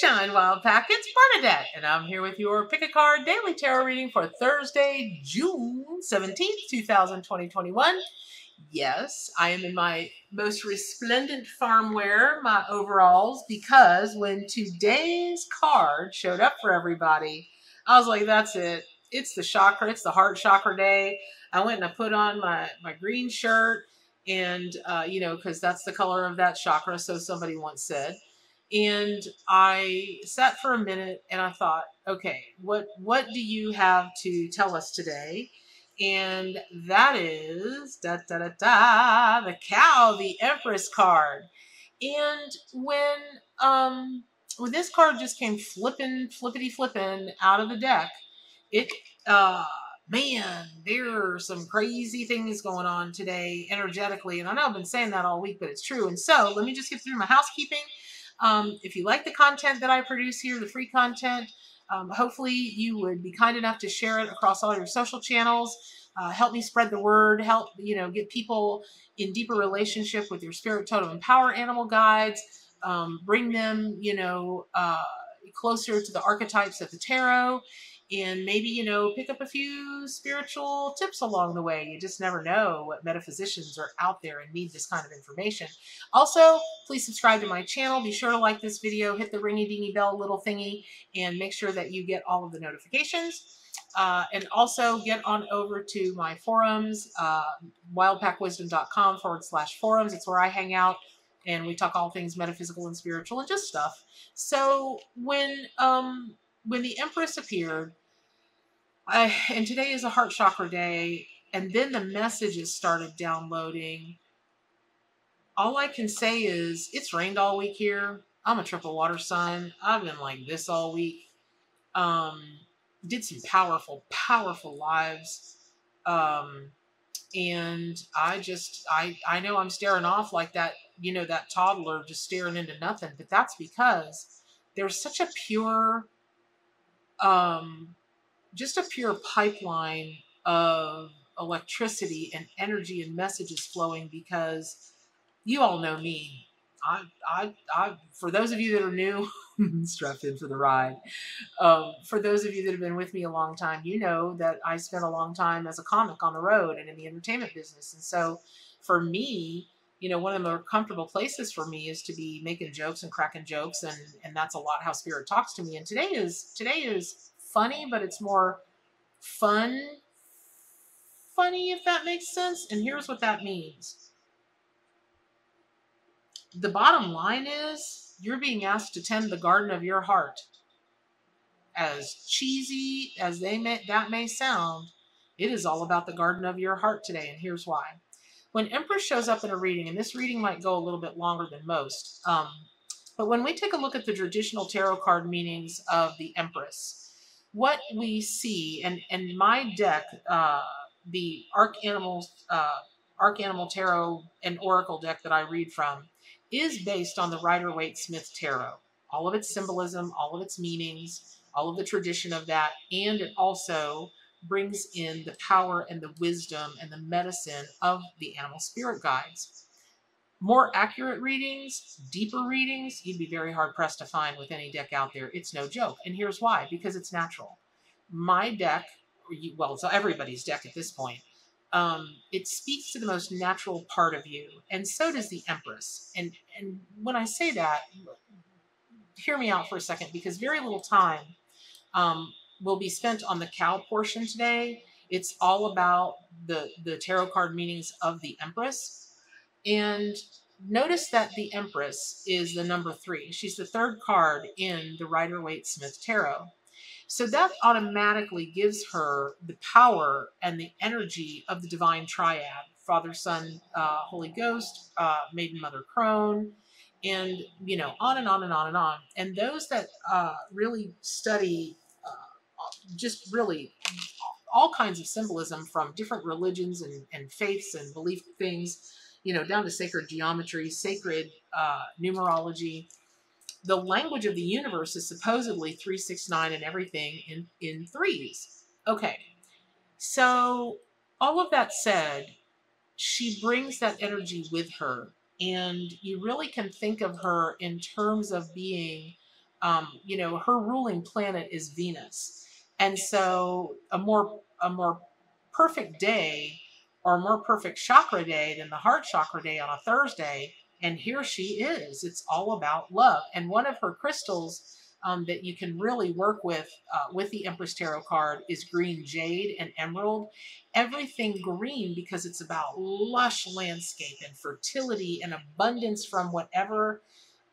Sunshine Wild Pack. It's Bernadette, and I'm here with your Pick a Card Daily Tarot reading for Thursday, June 17th, 2021. Yes, I am in my most resplendent farm wear, my overalls, because when today's card showed up for everybody, I was like, that's it. It's the chakra, it's the heart chakra day. I went and I put on my, my green shirt, and, uh, you know, because that's the color of that chakra, so somebody once said and I sat for a minute and I thought, okay, what what do you have to tell us today? And that is da da da da the cow, the Empress card. And when um when this card just came flipping, flippity flipping out of the deck, it uh man, there are some crazy things going on today energetically. And I know I've been saying that all week, but it's true. And so let me just get through my housekeeping um, if you like the content that I produce here, the free content, um, hopefully you would be kind enough to share it across all your social channels. Uh, help me spread the word. Help you know get people in deeper relationship with your spirit totem and power animal guides. Um, bring them you know uh, closer to the archetypes of the tarot and maybe you know pick up a few spiritual tips along the way. You just never know what metaphysicians are out there and need this kind of information. Also please subscribe to my channel. Be sure to like this video hit the ringy dingy bell little thingy and make sure that you get all of the notifications. Uh, and also get on over to my forums uh, wildpackwisdom.com forward slash forums. It's where i hang out and we talk all things metaphysical and spiritual and just stuff. So when um when the Empress appeared, I, and today is a heart chakra day, and then the messages started downloading. All I can say is it's rained all week here. I'm a triple water sign. I've been like this all week. Um, did some powerful, powerful lives. Um, and I just, I, I know I'm staring off like that, you know, that toddler just staring into nothing, but that's because there's such a pure, um, just a pure pipeline of electricity and energy and messages flowing because you all know me. I, I, I, for those of you that are new, strap in for the ride. Um, for those of you that have been with me a long time, you know that I spent a long time as a comic on the road and in the entertainment business. And so for me, you know, one of the more comfortable places for me is to be making jokes and cracking jokes. And, and that's a lot how spirit talks to me. And today is, today is funny, but it's more fun funny, if that makes sense. And here's what that means. The bottom line is you're being asked to tend the garden of your heart. As cheesy as they may, that may sound, it is all about the garden of your heart today, and here's why. When Empress shows up in a reading, and this reading might go a little bit longer than most, um, but when we take a look at the traditional tarot card meanings of the Empress, what we see, and, and my deck, uh, the Ark Animals, uh, Ark Animal Tarot and Oracle deck that I read from, is based on the Rider Waite Smith Tarot. All of its symbolism, all of its meanings, all of the tradition of that, and it also brings in the power and the wisdom and the medicine of the animal spirit guides. More accurate readings, deeper readings, you'd be very hard pressed to find with any deck out there. It's no joke. And here's why because it's natural. My deck, well, it's everybody's deck at this point, um, it speaks to the most natural part of you. And so does the Empress. And, and when I say that, hear me out for a second because very little time um, will be spent on the cow portion today. It's all about the, the tarot card meanings of the Empress and notice that the Empress is the number three. She's the third card in the Rider Waite Smith Tarot. So that automatically gives her the power and the energy of the divine triad Father, Son, uh, Holy Ghost, uh, Maiden Mother Crone, and you know, on and on and on and on. And those that uh, really study just really all kinds of symbolism from different religions and, and faiths and belief things you know, down to sacred geometry, sacred uh, numerology. The language of the universe is supposedly 369 and everything in, in threes. Okay, so all of that said, she brings that energy with her. And you really can think of her in terms of being Um, you know, her ruling planet is Venus. And so a more a more perfect day or a more perfect chakra day than the heart chakra day on a Thursday. And here she is. It's all about love. And one of her crystals um, that you can really work with uh, with the Empress Tarot card is green jade and emerald. Everything green because it's about lush landscape and fertility and abundance from whatever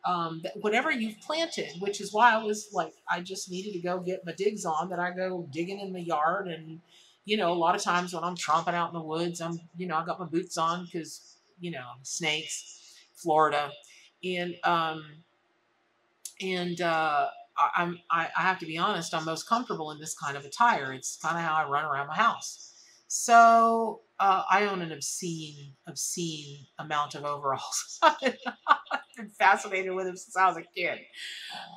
um, whatever you've planted, which is why I was like, I just needed to go get my digs on. That I go digging in the yard, and you know, a lot of times when I'm tromping out in the woods, I'm you know I got my boots on because you know snakes, Florida, and um, and uh, I, am I, I have to be honest, I'm most comfortable in this kind of attire. It's kind of how I run around my house. So uh, I own an obscene, obscene amount of overalls. Been fascinated with them since I was a kid.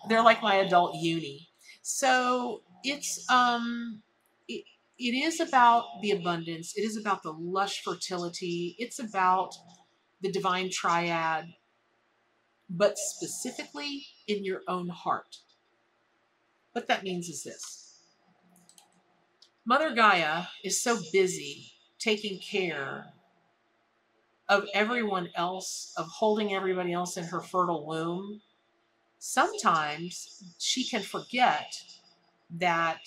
They're like my adult uni. So it's um, it, it is about the abundance. It is about the lush fertility. It's about the divine triad, but specifically in your own heart. What that means is this Mother Gaia is so busy taking care of everyone else, of holding everybody else in her fertile womb. Sometimes she can forget that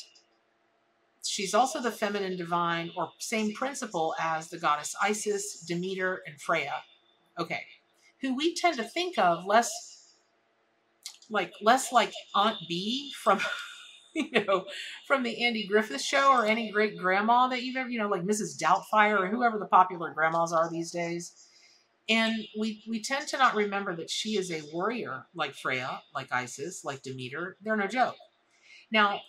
she's also the feminine divine or same principle as the goddess Isis, Demeter, and Freya. Okay. Who we tend to think of less like less like Aunt Bee from you know from the Andy Griffith show or any great grandma that you've ever you know like Mrs. Doubtfire or whoever the popular grandmas are these days. And we we tend to not remember that she is a warrior like Freya, like Isis, like Demeter. They're no joke. Now,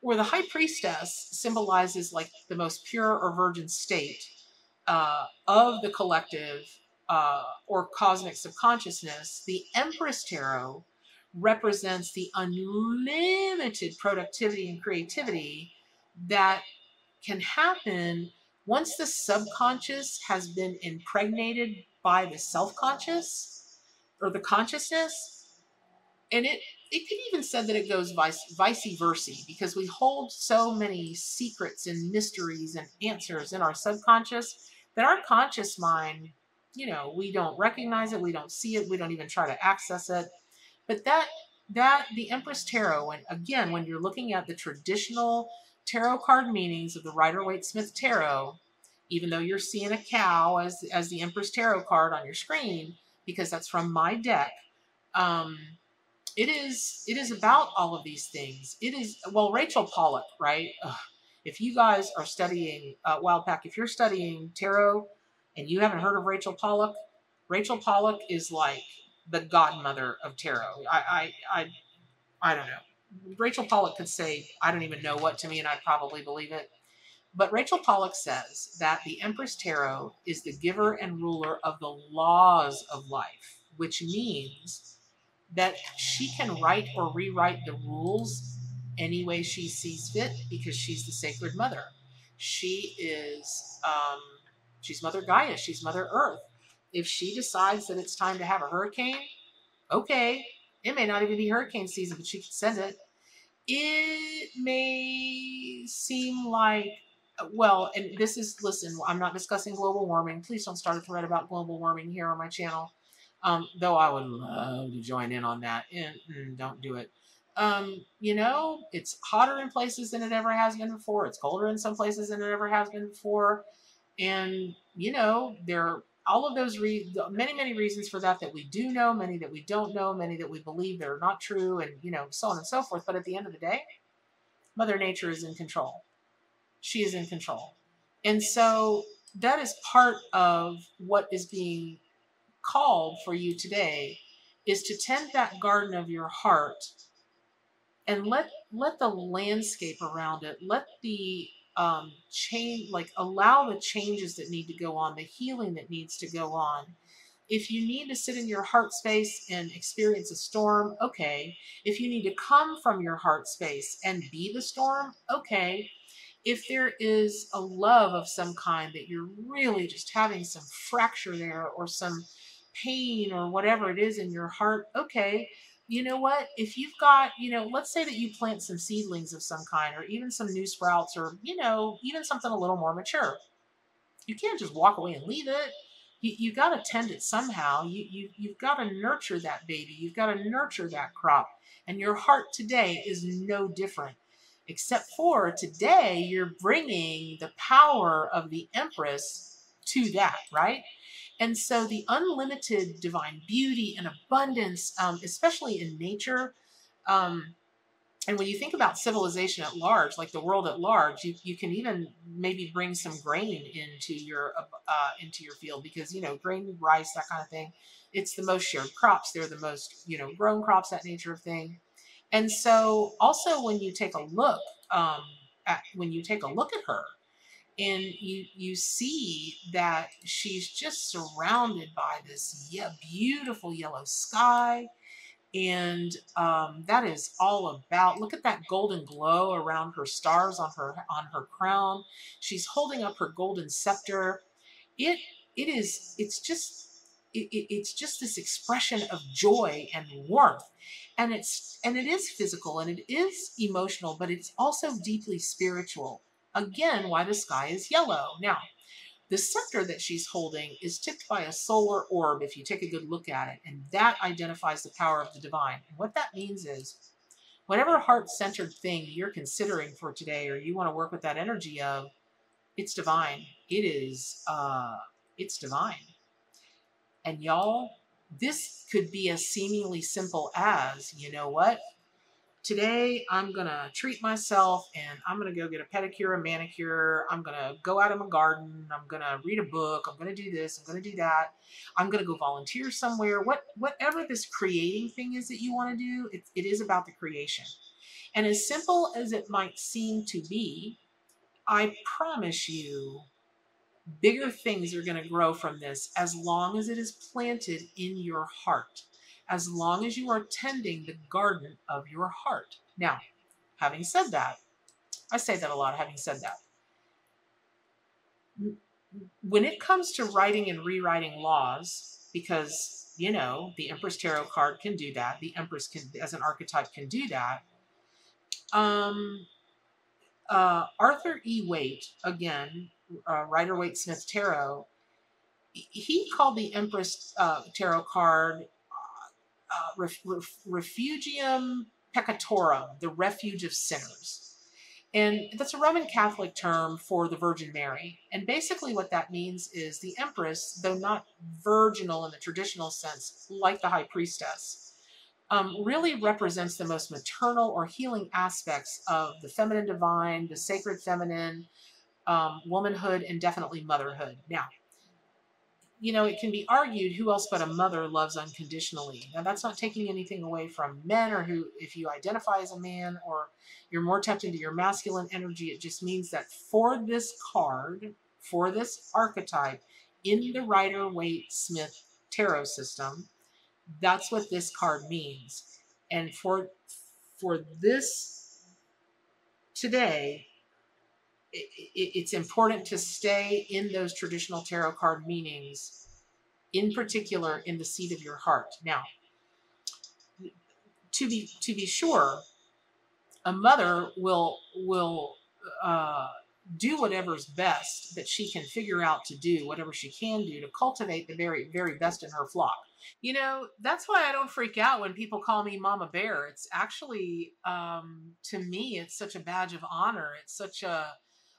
where the high priestess symbolizes like the most pure or virgin state uh, of the collective uh, or cosmic subconsciousness, the Empress Tarot represents the unlimited productivity and creativity that can happen once the subconscious has been impregnated by the self-conscious or the consciousness. And it it could even said that it goes vice vice versa because we hold so many secrets and mysteries and answers in our subconscious that our conscious mind you know we don't recognize it we don't see it we don't even try to access it but that that the Empress Tarot, again, when you're looking at the traditional tarot card meanings of the Rider Waite Smith Tarot, even though you're seeing a cow as as the Empress Tarot card on your screen, because that's from my deck, um, it is it is about all of these things. It is well, Rachel Pollack, right? Ugh. If you guys are studying uh, Wild Pack, if you're studying tarot and you haven't heard of Rachel Pollack, Rachel Pollack is like the godmother of tarot. I, I, I, I don't know. Rachel Pollack could say, I don't even know what to me, and I'd probably believe it. But Rachel Pollack says that the Empress Tarot is the giver and ruler of the laws of life, which means that she can write or rewrite the rules any way she sees fit because she's the sacred mother. She is, um, she's Mother Gaia, she's Mother Earth if she decides that it's time to have a hurricane, okay, it may not even be hurricane season, but she can send it. It may seem like, well, and this is, listen, I'm not discussing global warming. Please don't start a thread about global warming here on my channel. Um, though I would love to join in on that. And, don't do it. Um, you know, it's hotter in places than it ever has been before. It's colder in some places than it ever has been before. And, you know, there all of those re- many many reasons for that that we do know many that we don't know many that we believe that are not true and you know so on and so forth. But at the end of the day mother nature is in control. She is in control. And so that is part of what is being called for you today is to tend that garden of your heart and let let the landscape around it let the um, change, like allow the changes that need to go on, the healing that needs to go on. If you need to sit in your heart space and experience a storm, okay. If you need to come from your heart space and be the storm, okay. If there is a love of some kind that you're really just having some fracture there or some pain or whatever it is in your heart, okay. You know what? If you've got, you know, let's say that you plant some seedlings of some kind, or even some new sprouts, or, you know, even something a little more mature. You can't just walk away and leave it. You, you got to tend it somehow. You, you, you've got to nurture that baby. You've got to nurture that crop. And your heart today is no different, except for today you're bringing the power of the Empress to that, right? And so the unlimited divine beauty and abundance, um, especially in nature, um, and when you think about civilization at large, like the world at large, you, you can even maybe bring some grain into your uh, into your field because you know grain, rice, that kind of thing. It's the most shared crops. They're the most you know grown crops, that nature of thing. And so also when you take a look um, at when you take a look at her, and you you see that she's just surrounded by this yeah, beautiful yellow sky and um, that is all about look at that golden glow around her stars on her on her crown. She's holding up her golden scepter. It it is it's just it, it's just this expression of joy and warmth. And it's and it is physical and it is emotional but it's also deeply spiritual Again, why the sky is yellow. Now, the scepter that she's holding is tipped by a solar orb if you take a good look at it, and that identifies the power of the divine. And what that means is whatever heart-centered thing you're considering for today or you want to work with that energy of, it's divine. It is, uh, it's divine. And y'all, this could be as seemingly simple as, you know what? Today I'm going to treat myself and I'm going to go get a pedicure, a manicure. I'm going to go out in my garden. I'm going to read a book. I'm going to do this. I'm going to do that. I'm going to go volunteer somewhere. What, whatever this creating thing is that you want to do, it, it is about the creation. And as simple as it might seem to be, I promise you, bigger things are going to grow from this as long as it is planted in your heart as long as you are tending the garden of your heart. Now, having said that, I say that a lot, having said that. When it comes to writing and rewriting laws, because, you know, the Empress Tarot card can do that, the Empress can, as an archetype, can do that. Um, uh, Arthur E. Waite, again, uh, Rider Waite Smith Tarot, he called the Empress uh, Tarot card uh, ref, ref, refugium peccatorum, the refuge of sinners. And that's a Roman Catholic term for the Virgin Mary. And basically, what that means is the Empress, though not virginal in the traditional sense, like the High Priestess, um, really represents the most maternal or healing aspects of the feminine divine, the sacred feminine, um, womanhood, and definitely motherhood. Now, you know, it can be argued who else but a mother loves unconditionally. Now, that's not taking anything away from men or who, if you identify as a man or you're more tapped into your masculine energy, it just means that for this card, for this archetype in the Rider Waite Smith tarot system, that's what this card means. And for for this today, it's important to stay in those traditional tarot card meanings, in particular in the seat of your heart. Now, to be to be sure, a mother will will uh, do whatever's best that she can figure out to do, whatever she can do to cultivate the very very best in her flock. You know, that's why I don't freak out when people call me Mama Bear. It's actually, um, to me, it's such a badge of honor. It's such a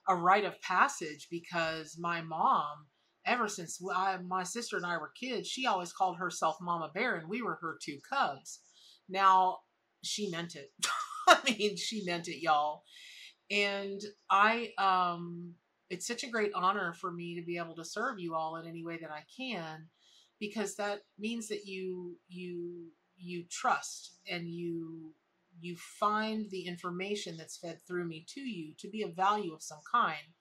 a rite of passage because my mom, ever since I, my sister and I were kids, she always called herself Mama Bear, and we were her two cubs. Now, she meant it. I mean, she meant it, y'all. And I, um, it's such a great honor for me to be able to serve you all in any way that I can, because that means that you, you, you trust and you you find the information that's fed through me to you to be of value of some kind.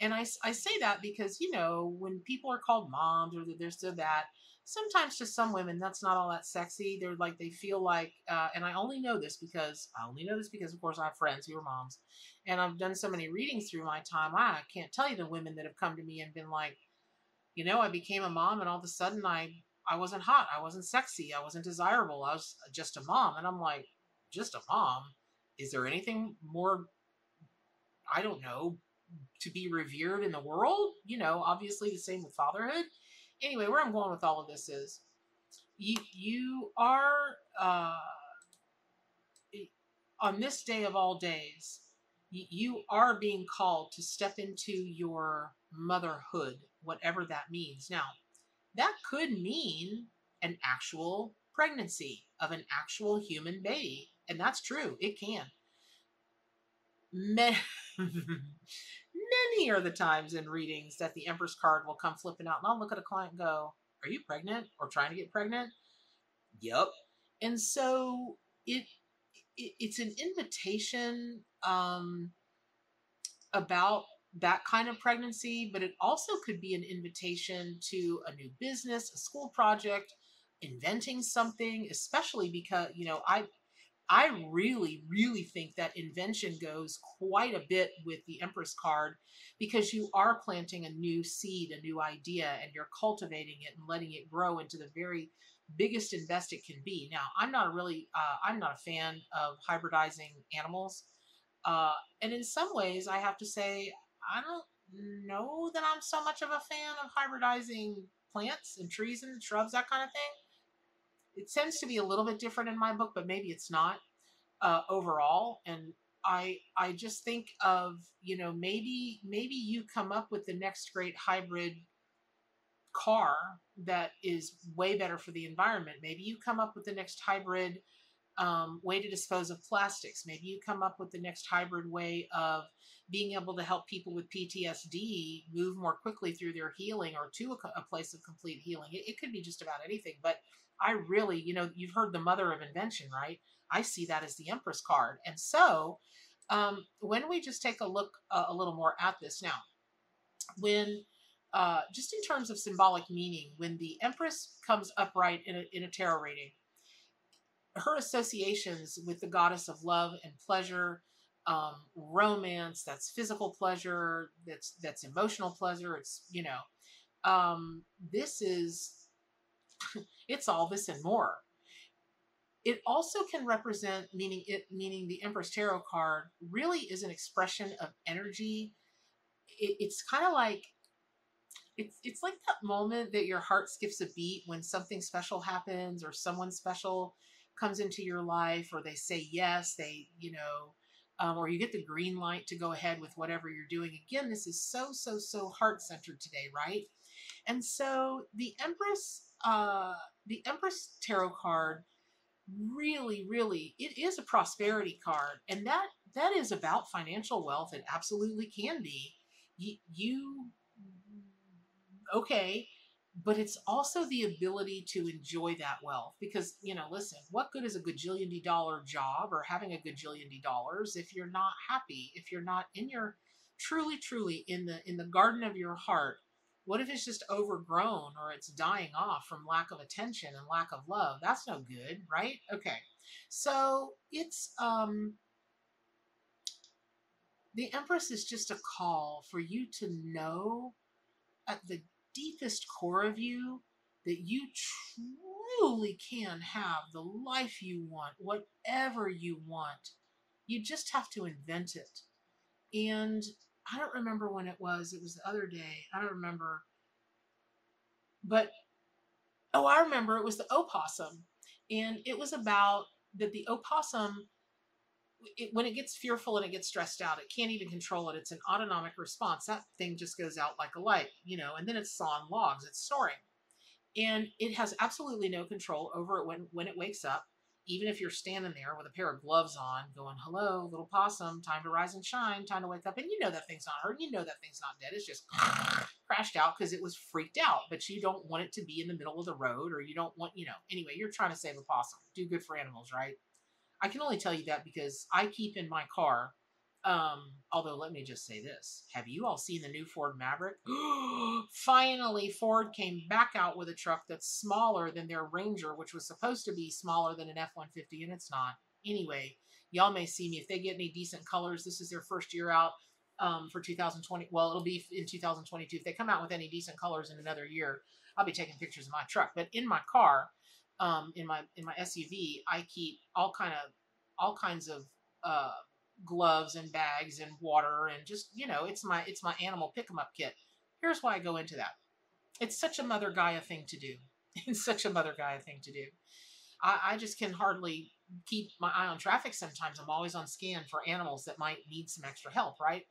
And I, I say that because, you know, when people are called moms or there's so that, sometimes to some women, that's not all that sexy. They're like, they feel like, uh, and I only know this because, I only know this because, of course, I have friends who are moms. And I've done so many readings through my time. I can't tell you the women that have come to me and been like, you know, I became a mom and all of a sudden I I wasn't hot. I wasn't sexy. I wasn't desirable. I was just a mom. And I'm like, just a mom? Is there anything more, I don't know, to be revered in the world? You know, obviously the same with fatherhood. Anyway, where I'm going with all of this is you, you are, uh, on this day of all days, you are being called to step into your motherhood, whatever that means. Now, that could mean an actual pregnancy of an actual human baby. And that's true, it can. Many, are the times in readings that the Empress card will come flipping out, and I'll look at a client and go, Are you pregnant or trying to get pregnant? Yep. And so it, it it's an invitation um, about that kind of pregnancy, but it also could be an invitation to a new business, a school project, inventing something, especially because, you know, I I really, really think that invention goes quite a bit with the Empress card because you are planting a new seed, a new idea, and you're cultivating it and letting it grow into the very biggest and best it can be. Now, I'm not a really, uh, I'm not a fan of hybridizing animals. Uh, and in some ways, I have to say, I don't know that I'm so much of a fan of hybridizing plants and trees and shrubs, that kind of thing. It tends to be a little bit different in my book, but maybe it's not uh, overall. And I I just think of you know maybe maybe you come up with the next great hybrid car that is way better for the environment. Maybe you come up with the next hybrid um, way to dispose of plastics. Maybe you come up with the next hybrid way of being able to help people with PTSD move more quickly through their healing or to a, a place of complete healing. It, it, could be just about anything. But I really, you know, you've heard the mother of invention, right? I see that as the Empress card. And so um, when we just take a look uh, a little more at this now, when uh, just in terms of symbolic meaning, when the Empress comes upright in a, in a tarot reading, her associations with the goddess of love and pleasure, um, romance, that's physical pleasure, that's that's emotional pleasure. It's you know, um, this is it's all this and more. It also can represent meaning it meaning the Empress Tarot card really is an expression of energy. It, it's kind of like it's it's like that moment that your heart skips a beat when something special happens or someone special comes into your life or they say yes, they, you know, um, or you get the green light to go ahead with whatever you're doing. Again, this is so, so, so heart centered today, right? And so the Empress, uh, the Empress Tarot card really, really, it is a prosperity card. And that, that is about financial wealth. It absolutely can be. You, you okay, but it's also the ability to enjoy that wealth because you know listen what good is a gajillion dollar job or having a gajillion dollars if you're not happy if you're not in your truly truly in the in the garden of your heart what if it's just overgrown or it's dying off from lack of attention and lack of love that's no good right okay so it's um the empress is just a call for you to know at the deepest core of you that you truly can have the life you want, whatever you want. You just have to invent it. And I don't remember when it was. It was the other day. I don't remember. But, oh, I remember it was the opossum. And it was about that the opossum it, when it gets fearful and it gets stressed out, it can't even control it. It's an autonomic response. That thing just goes out like a light, you know, and then it's sawing logs, it's snoring. And it has absolutely no control over it when, when it wakes up, even if you're standing there with a pair of gloves on, going, hello, little possum, time to rise and shine, time to wake up. And you know that thing's not hurt. You know that thing's not dead. It's just crashed out because it was freaked out. But you don't want it to be in the middle of the road or you don't want, you know, anyway, you're trying to save a possum. Do good for animals, right? I can only tell you that because I keep in my car. Um, although let me just say this. Have you all seen the new Ford Maverick? Finally, Ford came back out with a truck that's smaller than their Ranger, which was supposed to be smaller than an F-150, and it's not. Anyway, y'all may see me. If they get any decent colors, this is their first year out um, for 2020. Well, it'll be in 2022. If they come out with any decent colors in another year, I'll be taking pictures of my truck, but in my car, um, in my in my SUV, I keep all kind of all kinds of uh, gloves and bags and water and just you know it's my it's my animal pick 'em up kit. Here's why I go into that. It's such a mother Gaia thing to do. It's such a mother Gaia thing to do. I, I just can hardly keep my eye on traffic sometimes. I'm always on scan for animals that might need some extra help, right?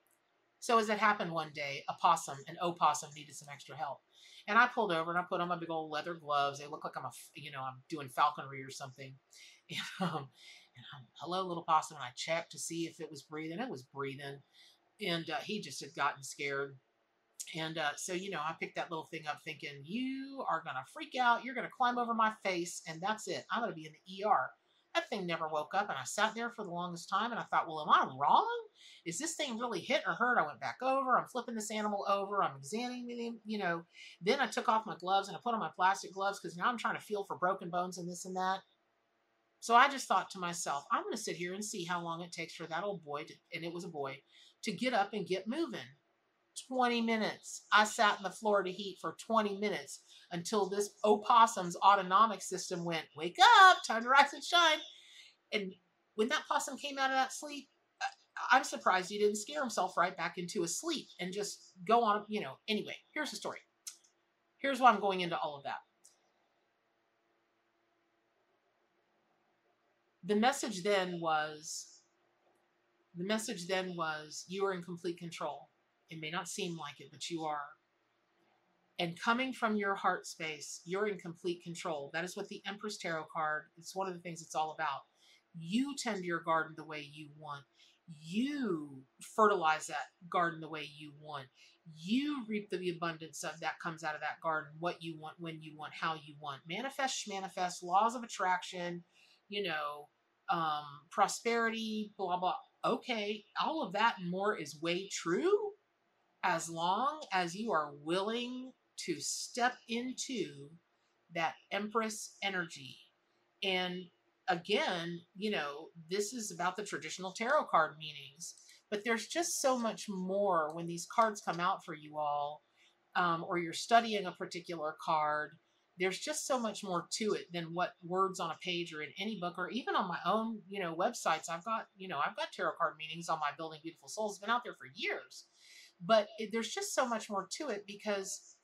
So as it happened one day, a possum, an opossum needed some extra help. And I pulled over and I put on my big old leather gloves. They look like I'm a, you know, I'm doing falconry or something. And, um, and I'm, hello, little possum. And I checked to see if it was breathing. It was breathing. And uh, he just had gotten scared. And uh, so, you know, I picked that little thing up thinking, you are going to freak out. You're going to climb over my face. And that's it. I'm going to be in the ER. That thing never woke up. And I sat there for the longest time. And I thought, well, am I wrong? Is this thing really hit or hurt? I went back over. I'm flipping this animal over. I'm examining him, you know. Then I took off my gloves and I put on my plastic gloves because now I'm trying to feel for broken bones and this and that. So I just thought to myself, I'm going to sit here and see how long it takes for that old boy, to, and it was a boy, to get up and get moving. 20 minutes. I sat in the Florida heat for 20 minutes until this opossum's autonomic system went, wake up, time to rise and shine. And when that possum came out of that sleep, uh, I'm surprised he didn't scare himself right back into a sleep and just go on, you know. Anyway, here's the story. Here's why I'm going into all of that. The message then was the message then was you are in complete control. It may not seem like it, but you are. And coming from your heart space, you're in complete control. That is what the Empress Tarot card, it's one of the things it's all about. You tend your garden the way you want. You fertilize that garden the way you want. You reap the abundance of that comes out of that garden, what you want, when you want, how you want. Manifest, manifest, laws of attraction, you know, um, prosperity, blah, blah. Okay, all of that and more is way true as long as you are willing to step into that Empress energy. And again, you know, this is about the traditional tarot card meanings, but there's just so much more when these cards come out for you all, um, or you're studying a particular card there's just so much more to it than what words on a page or in any book or even on my own you know websites. I've got you know i've got tarot card meanings on my building beautiful souls. It's been out there for years. But it, there's just so much more to it because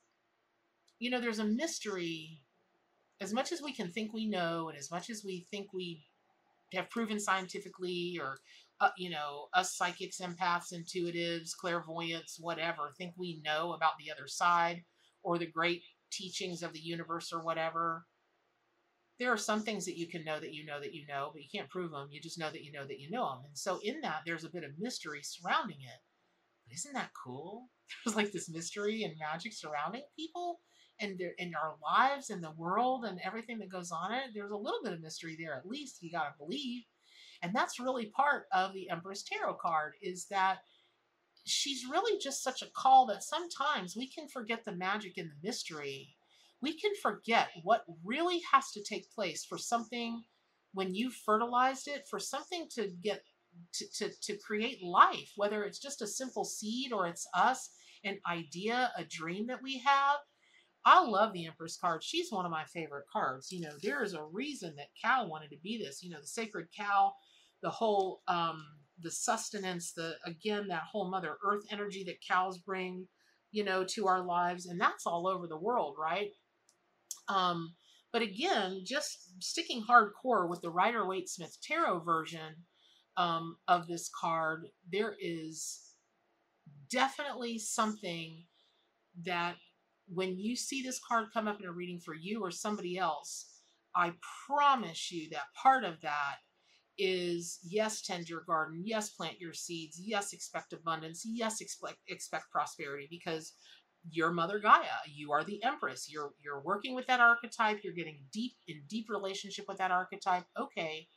you know there's a mystery. As much as we can think we know and as much as we think we have proven scientifically or uh, you know us psychics empaths intuitives clairvoyants whatever think we know about the other side or the great teachings of the universe or whatever. There are some things that you can know that you know that you know, but you can't prove them. You just know that you know that you know them. And so in that, there's a bit of mystery surrounding it. But isn't that cool? There's like this mystery and magic surrounding people and their in our lives and the world and everything that goes on in it. There's a little bit of mystery there, at least you gotta believe. And that's really part of the Empress Tarot card is that she's really just such a call that sometimes we can forget the magic and the mystery. We can forget what really has to take place for something when you fertilized it, for something to get to, to, to create life, whether it's just a simple seed or it's us, an idea, a dream that we have. I love the Empress card. She's one of my favorite cards. You know, there is a reason that cow wanted to be this. You know, the sacred cow, the whole um, the sustenance, the again that whole Mother Earth energy that cows bring, you know, to our lives, and that's all over the world, right? Um, but again, just sticking hardcore with the Rider Waite Smith Tarot version um, of this card, there is definitely something that when you see this card come up in a reading for you or somebody else, I promise you that part of that is yes, tend your garden, yes, plant your seeds, yes, expect abundance, yes, expect expect prosperity because you're Mother Gaia, you are the Empress. You're you're working with that archetype, you're getting deep in deep relationship with that archetype. Okay.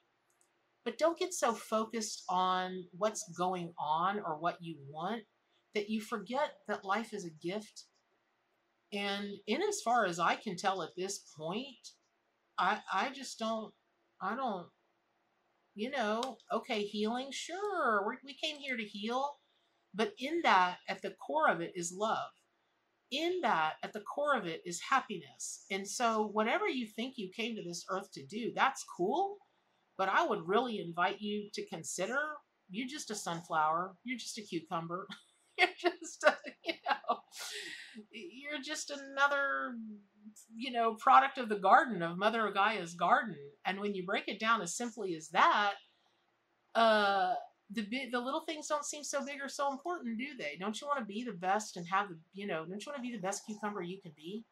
But don't get so focused on what's going on or what you want that you forget that life is a gift. And in as far as I can tell at this point, I I just don't I don't you know, okay, healing, sure, we we came here to heal. But in that, at the core of it is love. in that, at the core of it, is happiness. And so, whatever you think you came to this earth to do, that's cool. But I would really invite you to consider you're just a sunflower, you're just a cucumber, you're just, a, you know, you're just another, you know, product of the garden, of Mother Gaia's garden. And when you break it down as simply as that, uh, the the little things don't seem so big or so important, do they? Don't you want to be the best and have the, you know, don't you want to be the best cucumber you can be?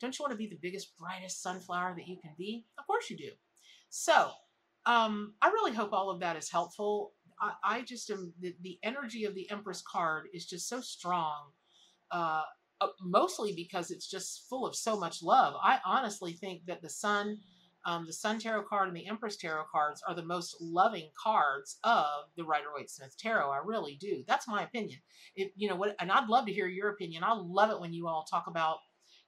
Don't you want to be the biggest, brightest sunflower that you can be? Of course you do. So, um, I really hope all of that is helpful. I, I just am, the, the energy of the Empress card is just so strong. Uh, uh, mostly because it's just full of so much love. I honestly think that the Sun, um, the Sun Tarot card and the Empress Tarot cards are the most loving cards of the Rider Waite Smith Tarot. I really do. That's my opinion. If you know what, and I'd love to hear your opinion. I love it when you all talk about,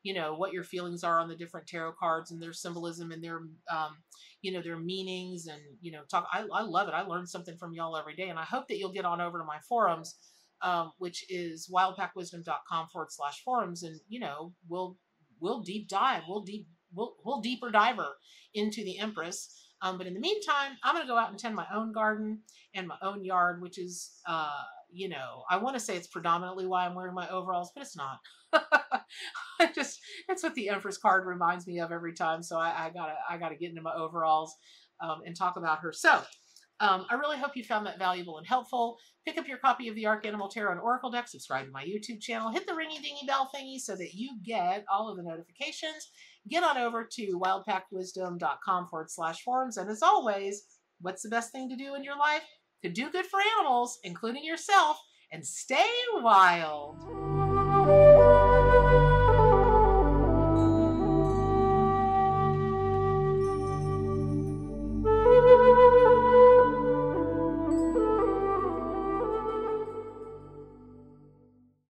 you know, what your feelings are on the different tarot cards and their symbolism and their, um, you know, their meanings and you know, talk. I, I love it. I learn something from y'all every day, and I hope that you'll get on over to my forums um, which is wildpackwisdom.com forward slash forums. And, you know, we'll, we'll deep dive, we'll deep, we'll, we'll deeper diver into the Empress. Um, but in the meantime, I'm going to go out and tend my own garden and my own yard, which is, uh, you know, I want to say it's predominantly why I'm wearing my overalls, but it's not. I just, it's what the Empress card reminds me of every time. So I, I gotta, I gotta get into my overalls um, and talk about her. So um, I really hope you found that valuable and helpful. Pick up your copy of the Ark Animal Tarot and Oracle deck, subscribe to my YouTube channel, hit the ringy dingy bell thingy so that you get all of the notifications. Get on over to wildpackwisdom.com forward slash forums. And as always, what's the best thing to do in your life? To do good for animals, including yourself, and stay wild.